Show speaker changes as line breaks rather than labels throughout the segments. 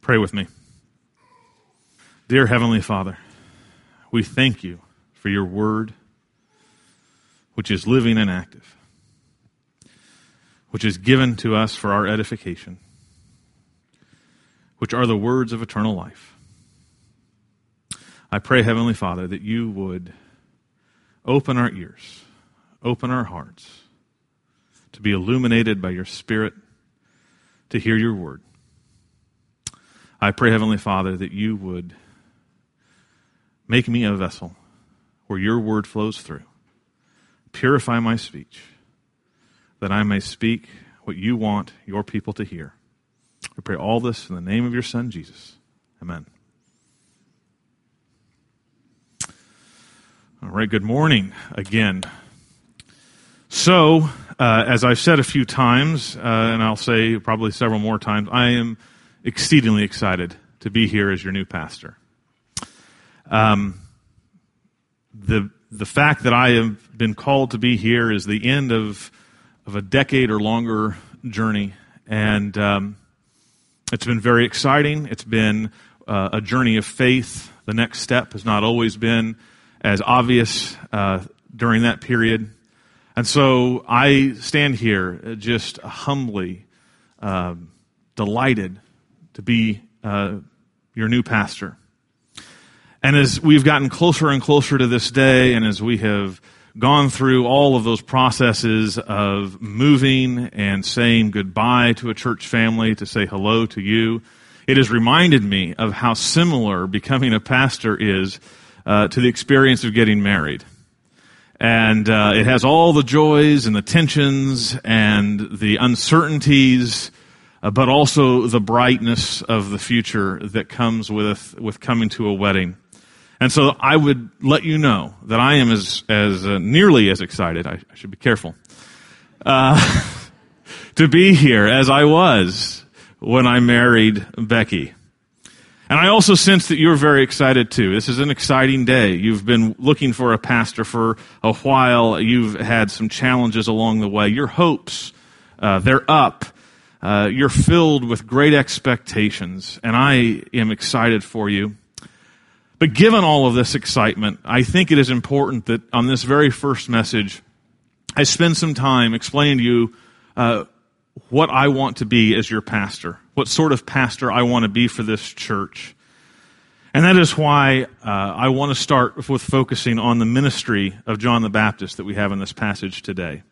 Pray with me. Dear Heavenly Father, we thank you for your word, which is living and active, which is given to us for our edification, which are the words of eternal life. I pray, Heavenly Father, that you would open our ears, open our hearts to be illuminated by your Spirit, to hear your word. I pray, Heavenly Father, that you would make me a vessel where your word flows through. Purify my speech, that I may speak what you want your people to hear. We pray all this in the name of your Son, Jesus. Amen. All right, good morning again. So, uh, as I've said a few times, uh, and I'll say probably several more times, I am exceedingly excited to be here as your new pastor. Um, the the fact that I have been called to be here is the end of of a decade or longer journey, and um, it's been very exciting. It's been uh, a journey of faith. The next step has not always been as obvious uh, during that period, and so I stand here just humbly uh, delighted to be uh, your new pastor. And as we've gotten closer and closer to this day, and as we have gone through all of those processes of moving and saying goodbye to a church family to say hello to you, it has reminded me of how similar becoming a pastor is uh, to the experience of getting married. And uh, it has all the joys and the tensions and the uncertainties uh, but also the brightness of the future that comes with, with coming to a wedding. And so I would let you know that I am as, as uh, nearly as excited, I, I should be careful, uh, to be here as I was when I married Becky. And I also sense that you're very excited too. This is an exciting day. You've been looking for a pastor for a while. You've had some challenges along the way. Your hopes, uh, they're up uh, you're filled with great expectations, and I am excited for you. But given all of this excitement, I think it is important that on this very first message, I spend some time explaining to you uh, what I want to be as your pastor, what sort of pastor I want to be for this church. And that is why uh, I want to start with focusing on the ministry of John the Baptist that we have in this passage today.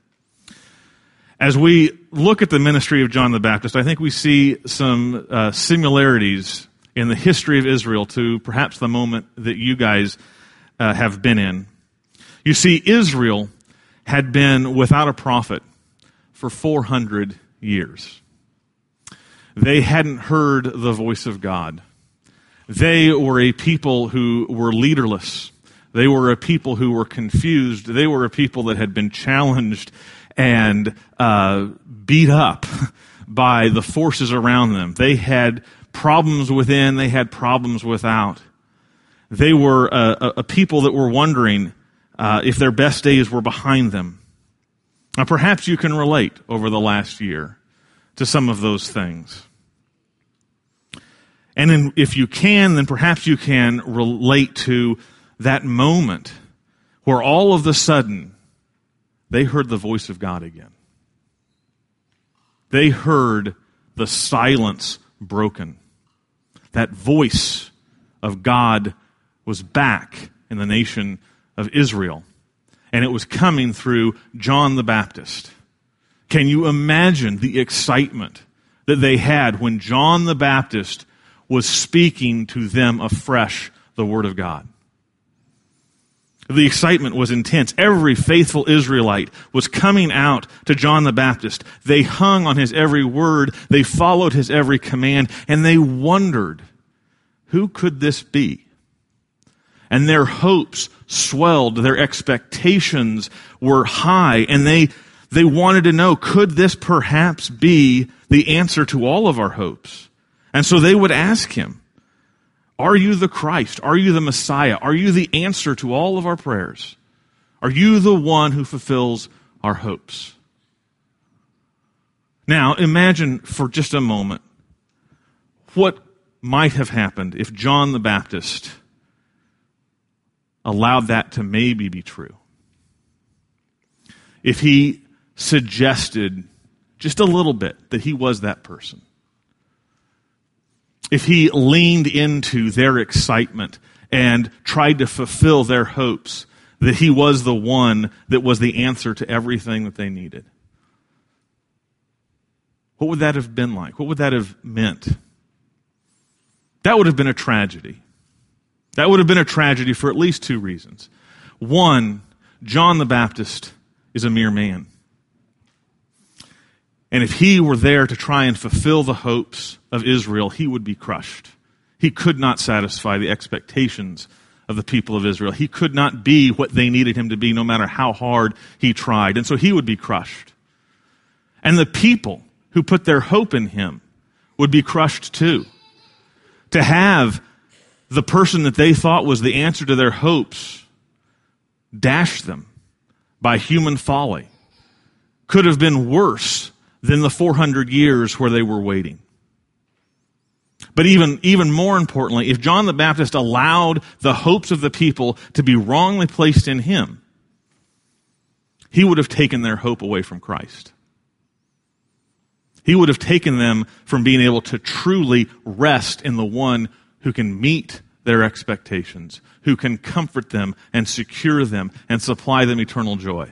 As we look at the ministry of John the Baptist, I think we see some uh, similarities in the history of Israel to perhaps the moment that you guys uh, have been in. You see, Israel had been without a prophet for 400 years. They hadn't heard the voice of God. They were a people who were leaderless. They were a people who were confused. They were a people that had been challenged and uh, beat up by the forces around them. They had problems within, they had problems without. They were a, a people that were wondering uh, if their best days were behind them. Now, perhaps you can relate over the last year to some of those things. And if you can, then perhaps you can relate to that moment where all of the sudden they heard the voice of God again. They heard the silence broken. That voice of God was back in the nation of Israel. And it was coming through John the Baptist. Can you imagine the excitement that they had when John the Baptist was speaking to them afresh the Word of God? The excitement was intense. Every faithful Israelite was coming out to John the Baptist. They hung on his every word. They followed his every command and they wondered, who could this be? And their hopes swelled. Their expectations were high and they, they wanted to know, could this perhaps be the answer to all of our hopes? And so they would ask him, are you the Christ? Are you the Messiah? Are you the answer to all of our prayers? Are you the one who fulfills our hopes? Now, imagine for just a moment what might have happened if John the Baptist allowed that to maybe be true. If he suggested just a little bit that he was that person. If he leaned into their excitement and tried to fulfill their hopes that he was the one that was the answer to everything that they needed. What would that have been like? What would that have meant? That would have been a tragedy. That would have been a tragedy for at least two reasons. One, John the Baptist is a mere man. And if he were there to try and fulfill the hopes of Israel, he would be crushed. He could not satisfy the expectations of the people of Israel. He could not be what they needed him to be, no matter how hard he tried. And so he would be crushed. And the people who put their hope in him would be crushed too. To have the person that they thought was the answer to their hopes dash them by human folly could have been worse than the 400 years where they were waiting. But even, even more importantly, if John the Baptist allowed the hopes of the people to be wrongly placed in him, he would have taken their hope away from Christ. He would have taken them from being able to truly rest in the one who can meet their expectations, who can comfort them and secure them and supply them eternal joy.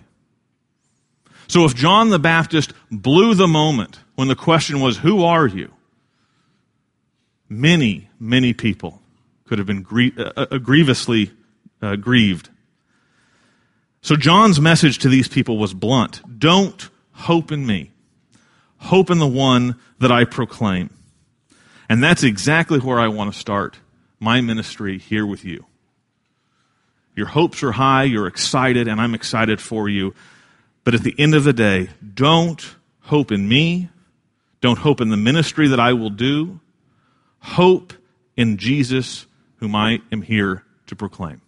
So if John the Baptist blew the moment when the question was, Who are you? Many, many people could have been grie- uh, uh, grievously uh, grieved. So John's message to these people was blunt Don't hope in me, hope in the one that I proclaim. And that's exactly where I want to start my ministry here with you. Your hopes are high, you're excited, and I'm excited for you. But at the end of the day, don't hope in me. Don't hope in the ministry that I will do. Hope in Jesus, whom I am here to proclaim.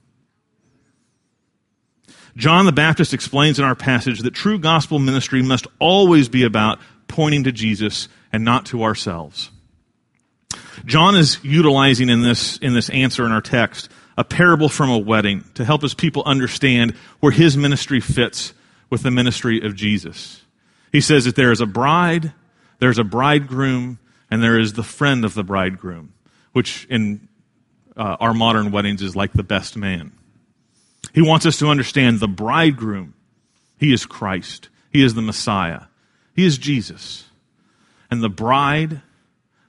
John the Baptist explains in our passage that true gospel ministry must always be about pointing to Jesus and not to ourselves. John is utilizing in this, in this answer in our text a parable from a wedding to help his people understand where his ministry fits with the ministry of Jesus. He says that there is a bride, there's a bridegroom, and there is the friend of the bridegroom, which in uh, our modern weddings is like the best man. He wants us to understand the bridegroom. He is Christ. He is the Messiah. He is Jesus. And the bride,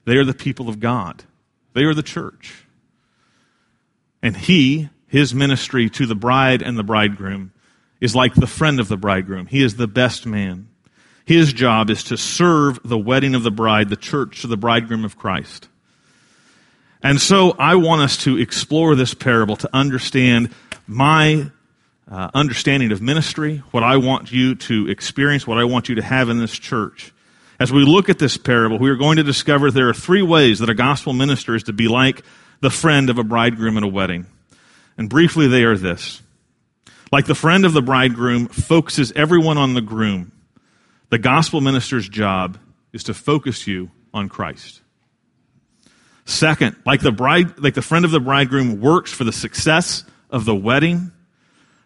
they are the people of God. They are the church. And he, his ministry to the bride and the bridegroom, is like the friend of the bridegroom. He is the best man. His job is to serve the wedding of the bride, the church, to the bridegroom of Christ. And so I want us to explore this parable to understand my uh, understanding of ministry, what I want you to experience, what I want you to have in this church. As we look at this parable, we are going to discover there are three ways that a gospel minister is to be like the friend of a bridegroom at a wedding. And briefly, they are this. Like the friend of the bridegroom focuses everyone on the groom, the gospel minister's job is to focus you on Christ. Second, like the bride, like the friend of the bridegroom works for the success of the wedding,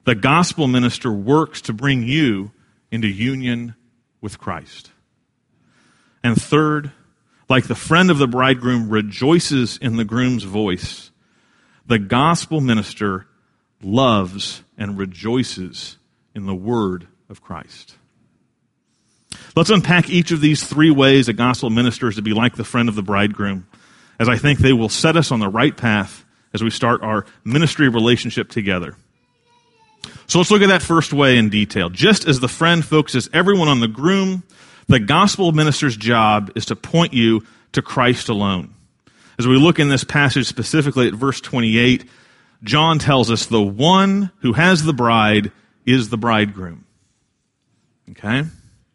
the gospel minister works to bring you into union with Christ. And third, like the friend of the bridegroom rejoices in the groom's voice, the gospel minister loves and rejoices in the word of Christ. Let's unpack each of these three ways a gospel minister is to be like the friend of the bridegroom, as I think they will set us on the right path as we start our ministry relationship together. So let's look at that first way in detail. Just as the friend focuses everyone on the groom, the gospel minister's job is to point you to Christ alone. As we look in this passage specifically at verse 28, John tells us the one who has the bride is the bridegroom. Okay?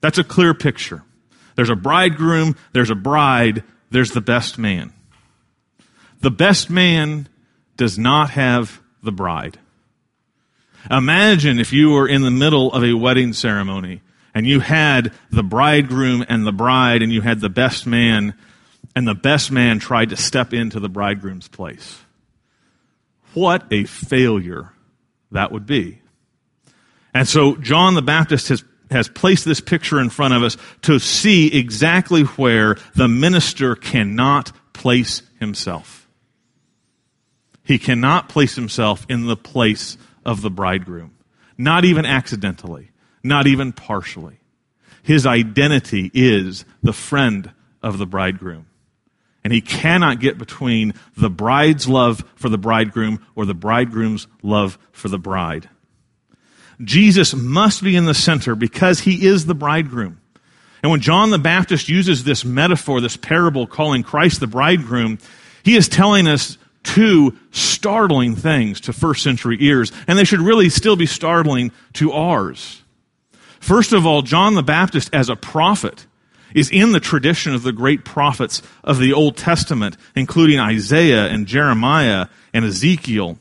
That's a clear picture. There's a bridegroom, there's a bride, there's the best man. The best man does not have the bride. Imagine if you were in the middle of a wedding ceremony and you had the bridegroom and the bride and you had the best man and the best man tried to step into the bridegroom's place. What a failure that would be. And so John the Baptist has, has placed this picture in front of us to see exactly where the minister cannot place himself. He cannot place himself in the place of the bridegroom. Not even accidentally. Not even partially. His identity is the friend of the bridegroom. And he cannot get between the bride's love for the bridegroom or the bridegroom's love for the bride. Jesus must be in the center because he is the bridegroom. And when John the Baptist uses this metaphor, this parable calling Christ the bridegroom, he is telling us two startling things to first century ears, and they should really still be startling to ours. First of all, John the Baptist as a prophet is in the tradition of the great prophets of the Old Testament, including Isaiah and Jeremiah and Ezekiel.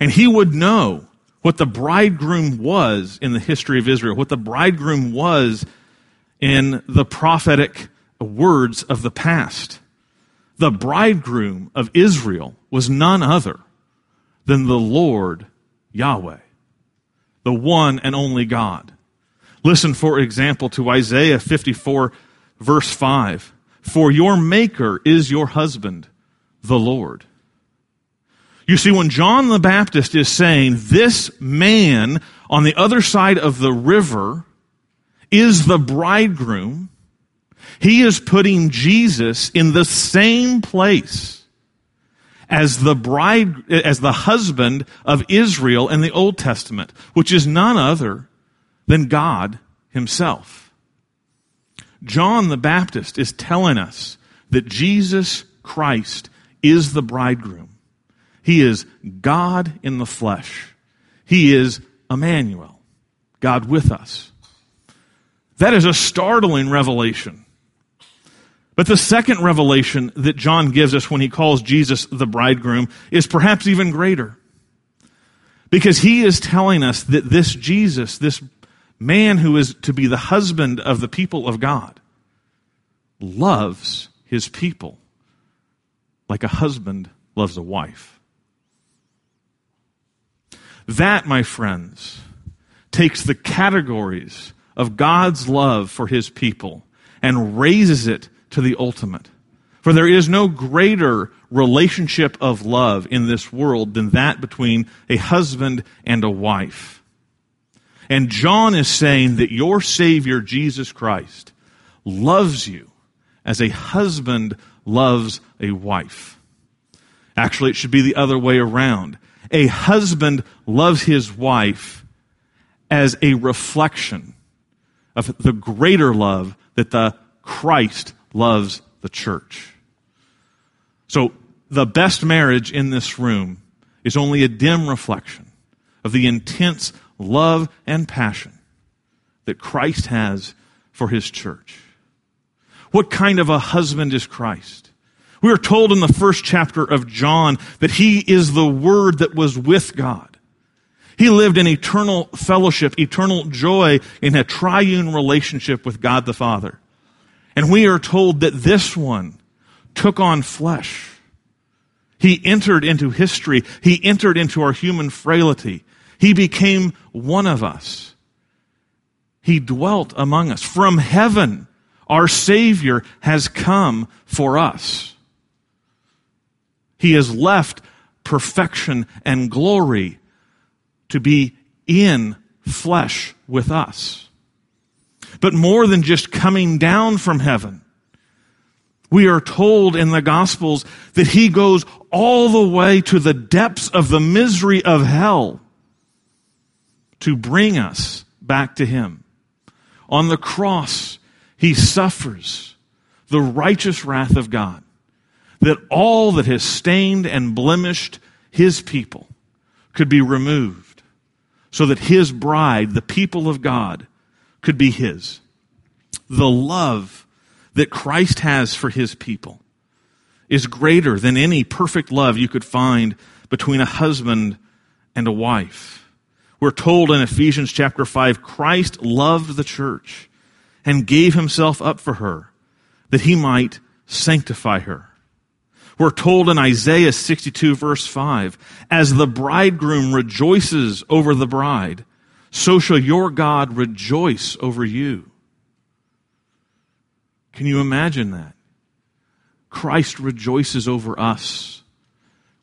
And he would know what the bridegroom was in the history of Israel, what the bridegroom was in the prophetic words of the past. The bridegroom of Israel was none other than the Lord Yahweh, the one and only God. Listen, for example, to Isaiah 54, verse 5. For your maker is your husband, the Lord. You see, when John the Baptist is saying this man on the other side of the river is the bridegroom, he is putting Jesus in the same place as the bride, as the husband of Israel in the Old Testament, which is none other than God himself. John the Baptist is telling us that Jesus Christ is the bridegroom. He is God in the flesh. He is Emmanuel, God with us. That is a startling revelation. But the second revelation that John gives us when he calls Jesus the bridegroom is perhaps even greater. Because he is telling us that this Jesus, this man who is to be the husband of the people of God, loves his people like a husband loves a wife. That, my friends, takes the categories of God's love for his people and raises it to the ultimate. For there is no greater relationship of love in this world than that between a husband and a wife. And John is saying that your Savior, Jesus Christ, loves you as a husband loves a wife. Actually, it should be the other way around a husband loves his wife as a reflection of the greater love that the Christ loves the church. So the best marriage in this room is only a dim reflection of the intense love and passion that Christ has for his church. What kind of a husband is Christ? We are told in the first chapter of John that he is the Word that was with God. He lived in eternal fellowship, eternal joy in a triune relationship with God the Father. And we are told that this one took on flesh. He entered into history. He entered into our human frailty. He became one of us. He dwelt among us. From heaven, our Savior has come for us. He has left perfection and glory to be in flesh with us. But more than just coming down from heaven, we are told in the Gospels that he goes all the way to the depths of the misery of hell to bring us back to him. On the cross, he suffers the righteous wrath of God that all that has stained and blemished his people could be removed so that his bride, the people of God, could be his. The love that Christ has for his people is greater than any perfect love you could find between a husband and a wife. We're told in Ephesians chapter 5, Christ loved the church and gave himself up for her that he might sanctify her. We're told in Isaiah 62 verse 5, as the bridegroom rejoices over the bride, so shall your God rejoice over you. Can you imagine that? Christ rejoices over us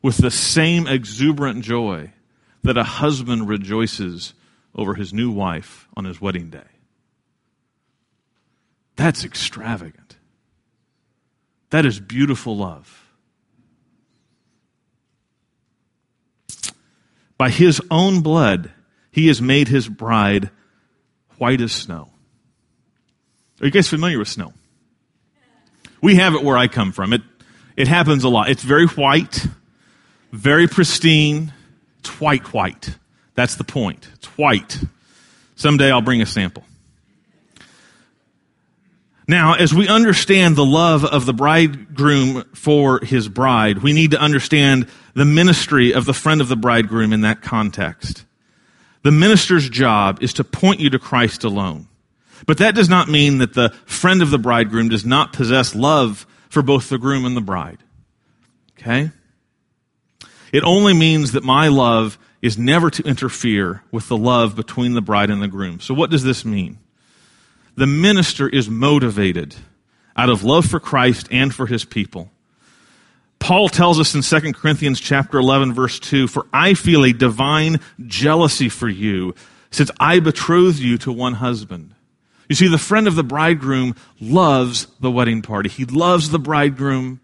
with the same exuberant joy that a husband rejoices over his new wife on his wedding day. That's extravagant. That is beautiful love. By his own blood, he has made his bride white as snow. Are you guys familiar with snow? We have it where I come from. It, it happens a lot. It's very white, very pristine. It's white, white. That's the point. It's white. Someday I'll bring a sample. Now, as we understand the love of the bridegroom for his bride, we need to understand the ministry of the friend of the bridegroom in that context. The minister's job is to point you to Christ alone. But that does not mean that the friend of the bridegroom does not possess love for both the groom and the bride. Okay? It only means that my love is never to interfere with the love between the bride and the groom. So what does this mean? the minister is motivated out of love for Christ and for his people. Paul tells us in 2 Corinthians chapter 11 verse 2, for I feel a divine jealousy for you since I betrothed you to one husband. You see, the friend of the bridegroom loves the wedding party. He loves the bridegroom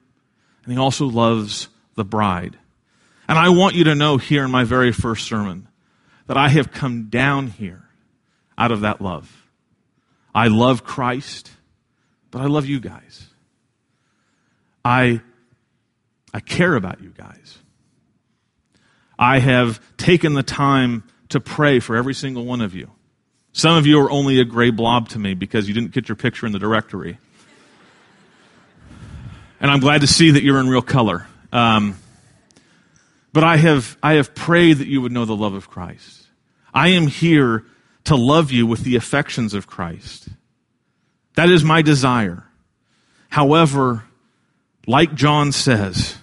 and he also loves the bride. And I want you to know here in my very first sermon that I have come down here out of that love. I love Christ, but I love you guys. I, I care about you guys. I have taken the time to pray for every single one of you. Some of you are only a gray blob to me because you didn't get your picture in the directory. And I'm glad to see that you're in real color. Um, but I have, I have prayed that you would know the love of Christ. I am here to love you with the affections of Christ. That is my desire. However, like John says,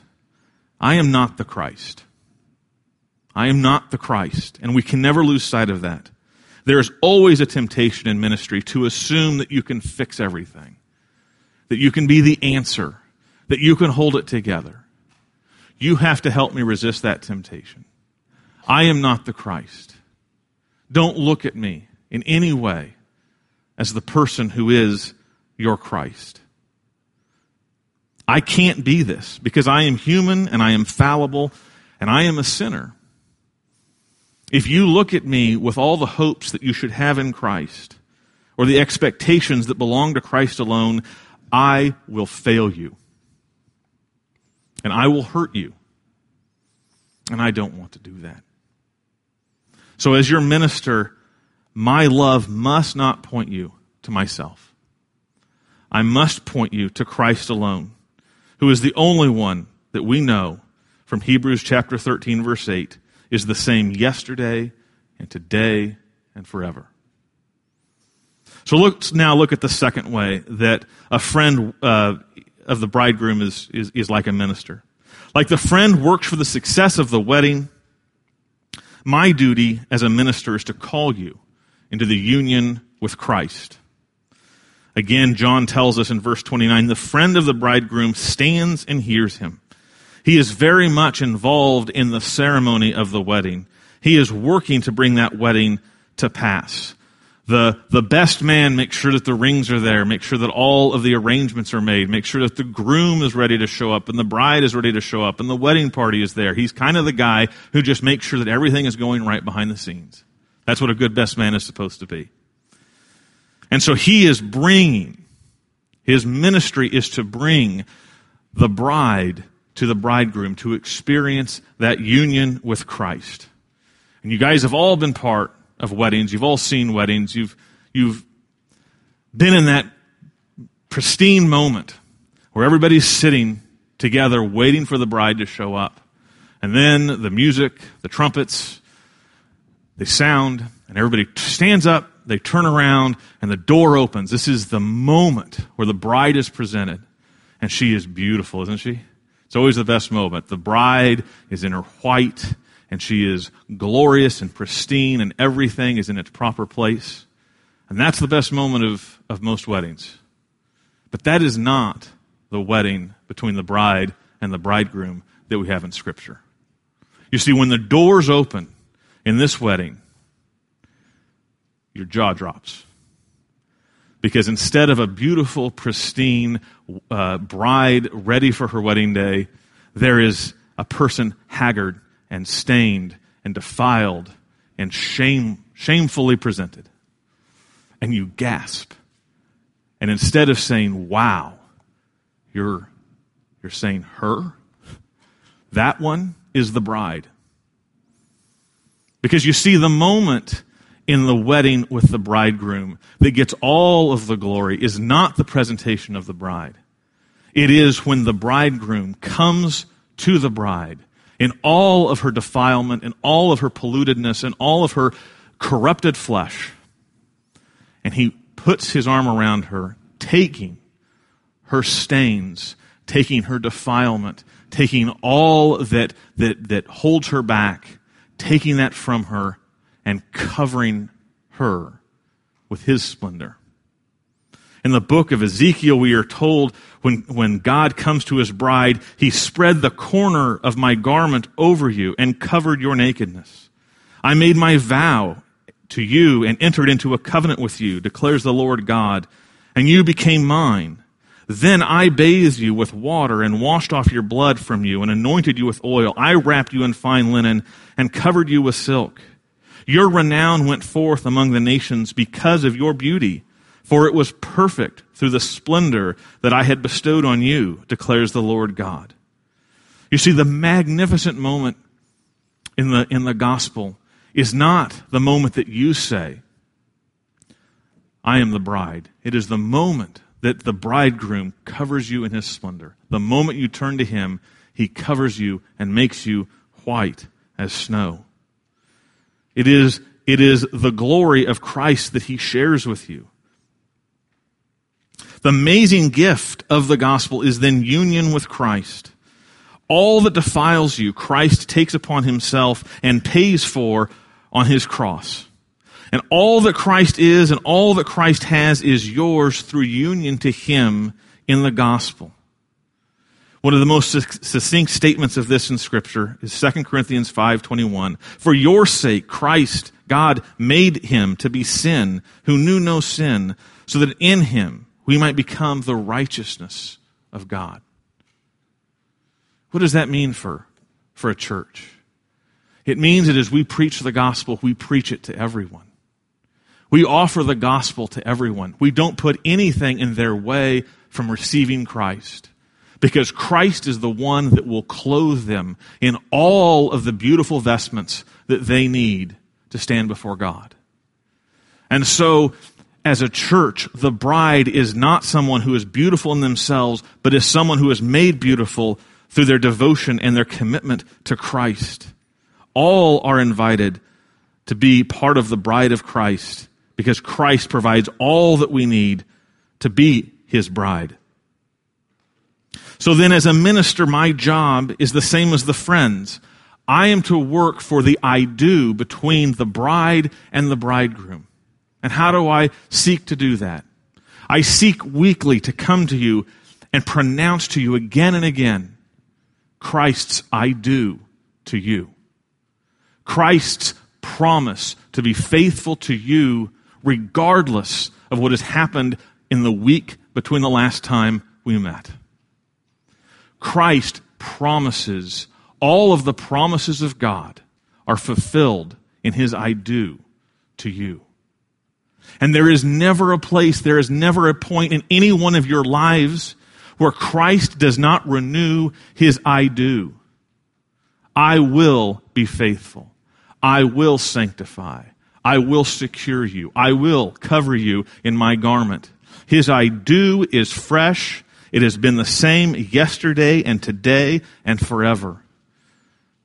I am not the Christ. I am not the Christ, and we can never lose sight of that. There is always a temptation in ministry to assume that you can fix everything, that you can be the answer, that you can hold it together. You have to help me resist that temptation. I am not the Christ. Don't look at me in any way as the person who is your Christ. I can't be this because I am human and I am fallible and I am a sinner. If you look at me with all the hopes that you should have in Christ or the expectations that belong to Christ alone, I will fail you. And I will hurt you. And I don't want to do that. So, as your minister, my love must not point you to myself. I must point you to Christ alone, who is the only one that we know from Hebrews chapter 13, verse 8, is the same yesterday and today and forever. So let's now look at the second way that a friend uh, of the bridegroom is, is, is like a minister. Like the friend works for the success of the wedding, my duty as a minister is to call you into the union with Christ. Again, John tells us in verse 29 the friend of the bridegroom stands and hears him. He is very much involved in the ceremony of the wedding. He is working to bring that wedding to pass. The, the best man makes sure that the rings are there, make sure that all of the arrangements are made, make sure that the groom is ready to show up and the bride is ready to show up and the wedding party is there. He's kind of the guy who just makes sure that everything is going right behind the scenes. That's what a good best man is supposed to be. And so he is bringing, his ministry is to bring the bride to the bridegroom to experience that union with Christ. And you guys have all been part of weddings. You've all seen weddings. You've, you've been in that pristine moment where everybody's sitting together waiting for the bride to show up. And then the music, the trumpets, they sound, and everybody stands up, they turn around, and the door opens. This is the moment where the bride is presented. And she is beautiful, isn't she? It's always the best moment. The bride is in her white, and she is glorious and pristine, and everything is in its proper place. And that's the best moment of, of most weddings. But that is not the wedding between the bride and the bridegroom that we have in Scripture. You see, when the doors open in this wedding, your jaw drops. Because instead of a beautiful, pristine uh, bride ready for her wedding day, there is a person haggard and stained and defiled and shame, shamefully presented. And you gasp. And instead of saying, wow, you're, you're saying her? That one is the bride. Because you see, the moment in the wedding with the bridegroom that gets all of the glory is not the presentation of the bride. It is when the bridegroom comes to the bride in all of her defilement in all of her pollutedness in all of her corrupted flesh. And he puts his arm around her, taking her stains, taking her defilement, taking all that, that, that holds her back, taking that from her and covering her with his splendor. In the book of Ezekiel, we are told when, when God comes to his bride, he spread the corner of my garment over you and covered your nakedness. I made my vow to you and entered into a covenant with you, declares the Lord God, and you became mine. Then I bathed you with water and washed off your blood from you and anointed you with oil. I wrapped you in fine linen and covered you with silk. Your renown went forth among the nations because of your beauty, for it was perfect through the splendor that I had bestowed on you, declares the Lord God. You see, the magnificent moment in the, in the gospel is not the moment that you say, I am the bride. It is the moment that the bridegroom covers you in his splendor. The moment you turn to him, he covers you and makes you white as snow. It is, it is the glory of Christ that he shares with you. The amazing gift of the gospel is then union with Christ. All that defiles you, Christ takes upon himself and pays for on his cross. And all that Christ is and all that Christ has is yours through union to Him in the gospel. One of the most succinct statements of this in scripture is 2 Corinthians 5:21. For your sake Christ God made him to be sin who knew no sin so that in him we might become the righteousness of God. What does that mean for for a church? It means that as we preach the gospel, we preach it to everyone. We offer the gospel to everyone. We don't put anything in their way from receiving Christ because Christ is the one that will clothe them in all of the beautiful vestments that they need to stand before God. And so, as a church, the bride is not someone who is beautiful in themselves, but is someone who is made beautiful through their devotion and their commitment to Christ. All are invited to be part of the bride of Christ because Christ provides all that we need to be his bride. So then, as a minister, my job is the same as the friends. I am to work for the I do between the bride and the bridegroom. And how do I seek to do that? I seek weekly to come to you and pronounce to you again and again Christ's I do to you. Christ's promise to be faithful to you regardless of what has happened in the week between the last time we met. Christ promises, all of the promises of God are fulfilled in his I do to you. And there is never a place, there is never a point in any one of your lives where Christ does not renew his I do. I will be faithful. I will sanctify. I will secure you. I will cover you in my garment. His I do is fresh. It has been the same yesterday and today and forever.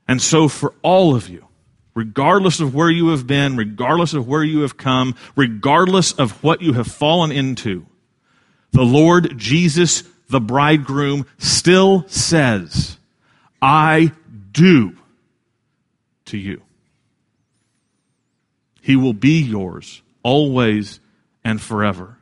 And so for all of you, regardless of where you have been, regardless of where you have come, regardless of what you have fallen into, the Lord Jesus the bridegroom still says, I do to you. He will be yours always and forever.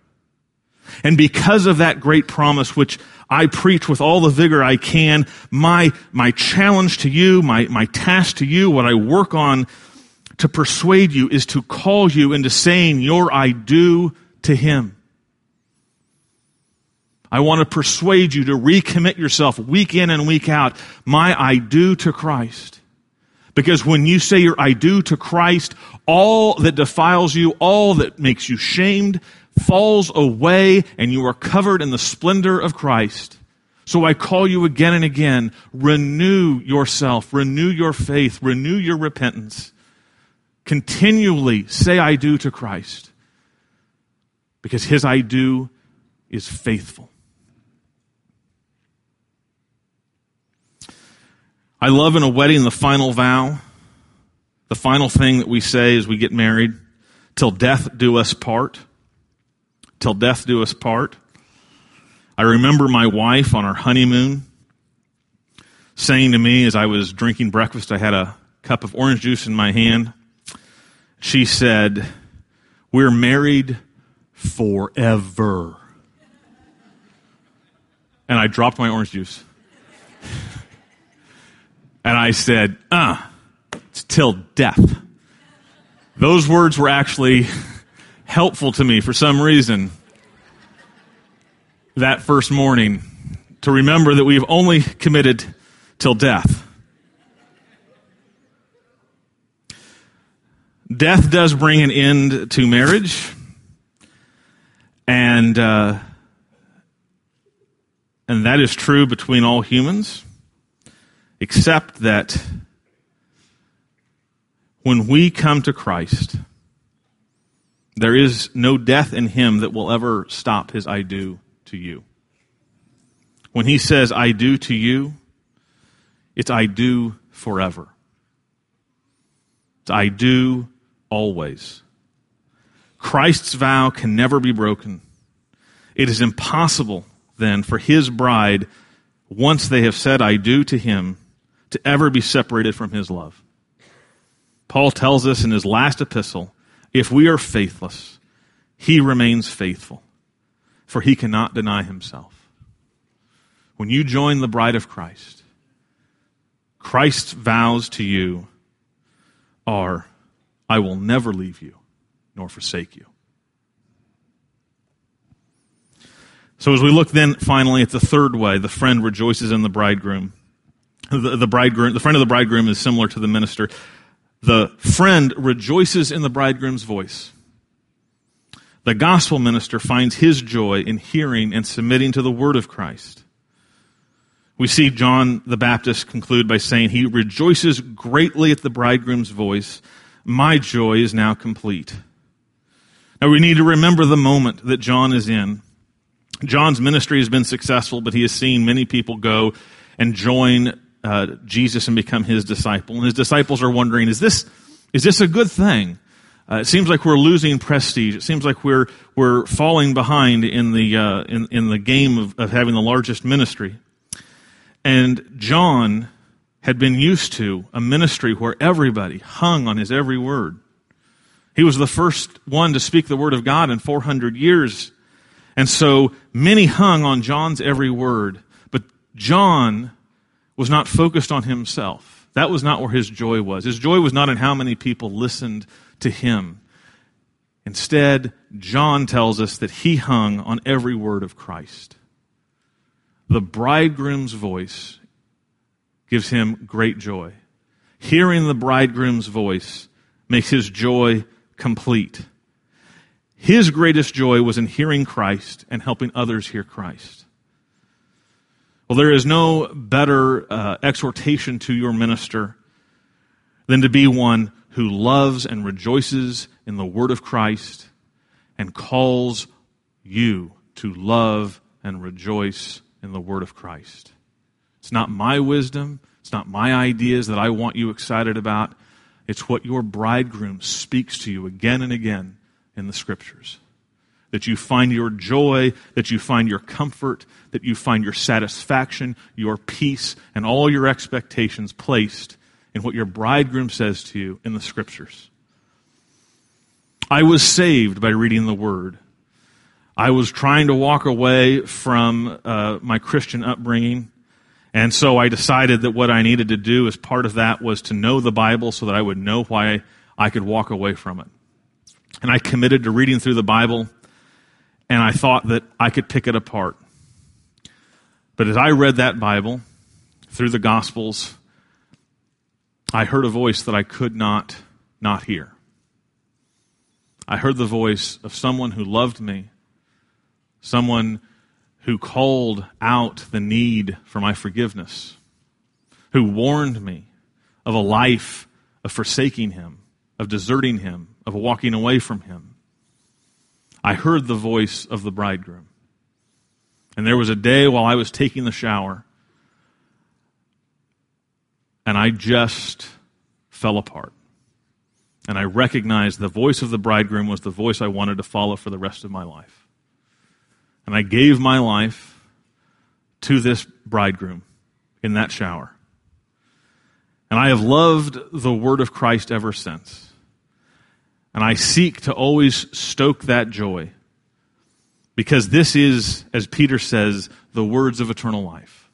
And because of that great promise, which I preach with all the vigor I can, my, my challenge to you, my, my task to you, what I work on to persuade you is to call you into saying your I do to Him. I want to persuade you to recommit yourself week in and week out, my I do to Christ. Because when you say your I do to Christ, all that defiles you, all that makes you shamed, falls away and you are covered in the splendor of Christ. So I call you again and again, renew yourself, renew your faith, renew your repentance. Continually say I do to Christ. Because his I do is faithful. I love in a wedding the final vow, the final thing that we say as we get married, till death do us part. Till death do us part. I remember my wife on our honeymoon saying to me as I was drinking breakfast, I had a cup of orange juice in my hand. She said, We're married forever. And I dropped my orange juice. And I said, ah, it's till death. Those words were actually helpful to me for some reason that first morning to remember that we've only committed till death. Death does bring an end to marriage, and uh, and that is true between all humans except that when we come to Christ, there is no death in him that will ever stop his I do to you. When he says, I do to you, it's I do forever. It's I do always. Christ's vow can never be broken. It is impossible then for his bride, once they have said I do to him, to ever be separated from his love. Paul tells us in his last epistle if we are faithless, he remains faithful, for he cannot deny himself. When you join the bride of Christ, Christ's vows to you are I will never leave you nor forsake you. So, as we look then finally at the third way, the friend rejoices in the bridegroom the, the bridegroom, the friend of the bridegroom is similar to the minister. The friend rejoices in the bridegroom's voice. The gospel minister finds his joy in hearing and submitting to the word of Christ. We see John the Baptist conclude by saying, He rejoices greatly at the bridegroom's voice. My joy is now complete. Now we need to remember the moment that John is in. John's ministry has been successful, but he has seen many people go and join uh, Jesus and become his disciple. And his disciples are wondering, is this, is this a good thing? Uh, it seems like we're losing prestige. It seems like we're, we're falling behind in the, uh, in, in the game of, of having the largest ministry. And John had been used to a ministry where everybody hung on his every word. He was the first one to speak the word of God in 400 years. And so many hung on John's every word. But John was not focused on himself. That was not where his joy was. His joy was not in how many people listened to him. Instead, John tells us that he hung on every word of Christ. The bridegroom's voice gives him great joy. Hearing the bridegroom's voice makes his joy complete. His greatest joy was in hearing Christ and helping others hear Christ. Well, there is no better uh, exhortation to your minister than to be one who loves and rejoices in the word of Christ and calls you to love and rejoice in the word of Christ. It's not my wisdom, it's not my ideas that I want you excited about. It's what your bridegroom speaks to you again and again in the scriptures. That you find your joy, that you find your comfort, that you find your satisfaction, your peace, and all your expectations placed in what your bridegroom says to you in the scriptures. I was saved by reading the word. I was trying to walk away from uh, my Christian upbringing. And so I decided that what I needed to do as part of that was to know the Bible so that I would know why I could walk away from it. And I committed to reading through the Bible, and I thought that I could pick it apart. But as I read that Bible through the Gospels, I heard a voice that I could not not hear. I heard the voice of someone who loved me, someone who called out the need for my forgiveness, who warned me of a life of forsaking him, of deserting him, of walking away from him. I heard the voice of the bridegroom. And there was a day while I was taking the shower, and I just fell apart. And I recognized the voice of the bridegroom was the voice I wanted to follow for the rest of my life. And I gave my life to this bridegroom in that shower. And I have loved the word of Christ ever since. And I seek to always stoke that joy because this is, as Peter says, the words of eternal life.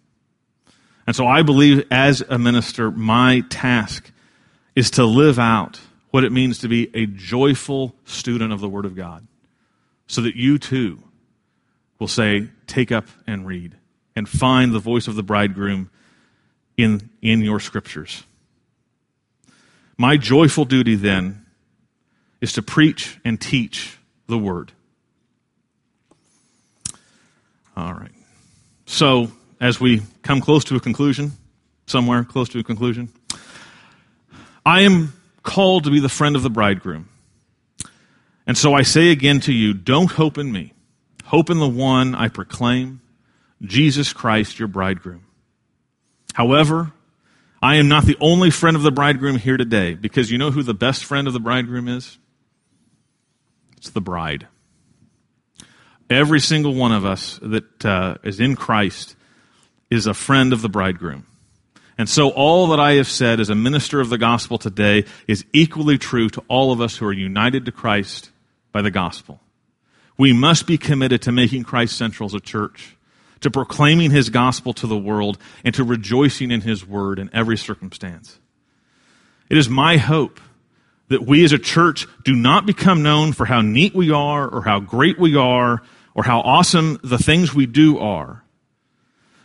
And so I believe as a minister, my task is to live out what it means to be a joyful student of the Word of God so that you too will say, Take up and read and find the voice of the bridegroom in, in your scriptures. My joyful duty then is to preach and teach the Word. All right. So, as we come close to a conclusion, somewhere close to a conclusion, I am called to be the friend of the bridegroom. And so I say again to you don't hope in me, hope in the one I proclaim, Jesus Christ, your bridegroom. However, I am not the only friend of the bridegroom here today because you know who the best friend of the bridegroom is? It's the bride. Every single one of us that uh, is in Christ is a friend of the bridegroom. And so all that I have said as a minister of the gospel today is equally true to all of us who are united to Christ by the gospel. We must be committed to making Christ central as a church, to proclaiming his gospel to the world, and to rejoicing in his word in every circumstance. It is my hope that we as a church do not become known for how neat we are or how great we are or how awesome the things we do are,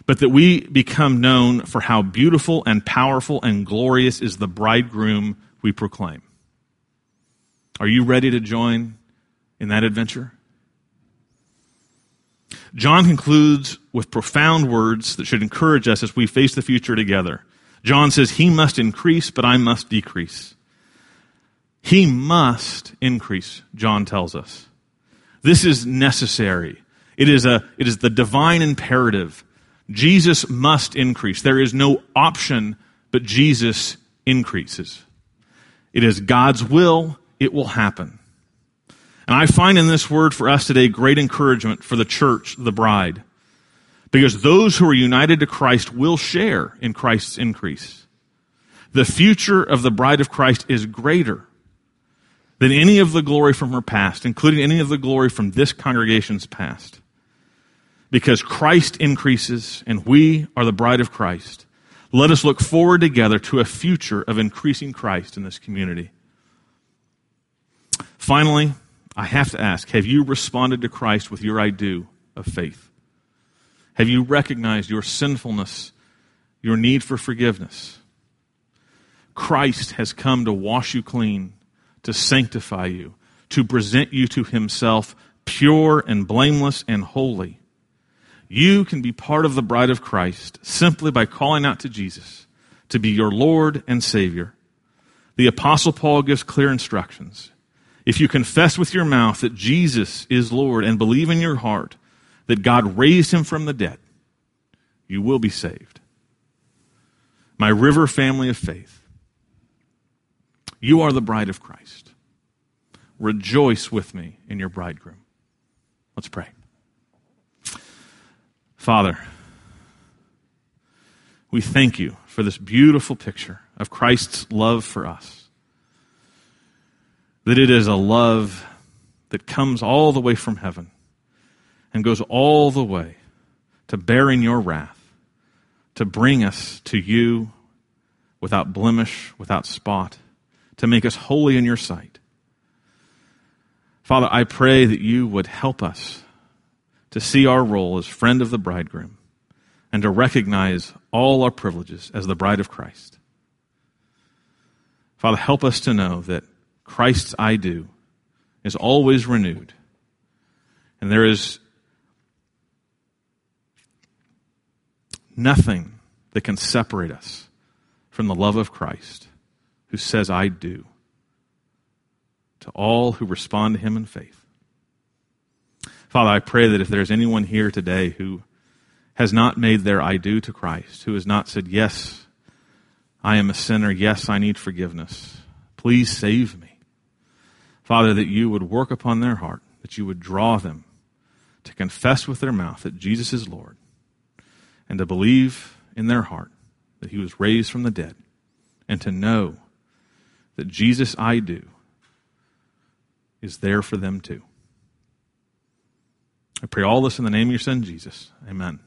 but that we become known for how beautiful and powerful and glorious is the bridegroom we proclaim. Are you ready to join in that adventure? John concludes with profound words that should encourage us as we face the future together. John says, He must increase, but I must decrease. He must increase, John tells us. This is necessary. It is, a, it is the divine imperative Jesus must increase. There is no option but Jesus increases. It is God's will, it will happen. And I find in this word for us today great encouragement for the church, the bride. Because those who are united to Christ will share in Christ's increase. The future of the bride of Christ is greater than any of the glory from her past, including any of the glory from this congregation's past because Christ increases and we are the bride of Christ. Let us look forward together to a future of increasing Christ in this community. Finally, I have to ask have you responded to Christ with your I do of faith? Have you recognized your sinfulness, your need for forgiveness? Christ has come to wash you clean, to sanctify you, to present you to himself pure and blameless and holy. You can be part of the bride of Christ simply by calling out to Jesus to be your Lord and Savior. The Apostle Paul gives clear instructions. If you confess with your mouth that Jesus is Lord and believe in your heart that God raised him from the dead, you will be saved. My river family of faith, you are the bride of Christ. Rejoice with me in your bridegroom. Let's pray. Father, we thank you for this beautiful picture of Christ's love for us. That it is a love that comes all the way from heaven and goes all the way to bearing your wrath, to bring us to you without blemish, without spot, to make us holy in your sight. Father, I pray that you would help us to see our role as friend of the bridegroom and to recognize all our privileges as the bride of Christ. Father, help us to know that Christ's I do is always renewed. And there is nothing that can separate us from the love of Christ who says, I do, to all who respond to him in faith. Father, I pray that if there's anyone here today who has not made their I do to Christ, who has not said, Yes, I am a sinner. Yes, I need forgiveness. Please save me. Father, that you would work upon their heart, that you would draw them to confess with their mouth that Jesus is Lord, and to believe in their heart that he was raised from the dead, and to know that Jesus I do is there for them too. I pray all this in the name of your Son, Jesus. Amen.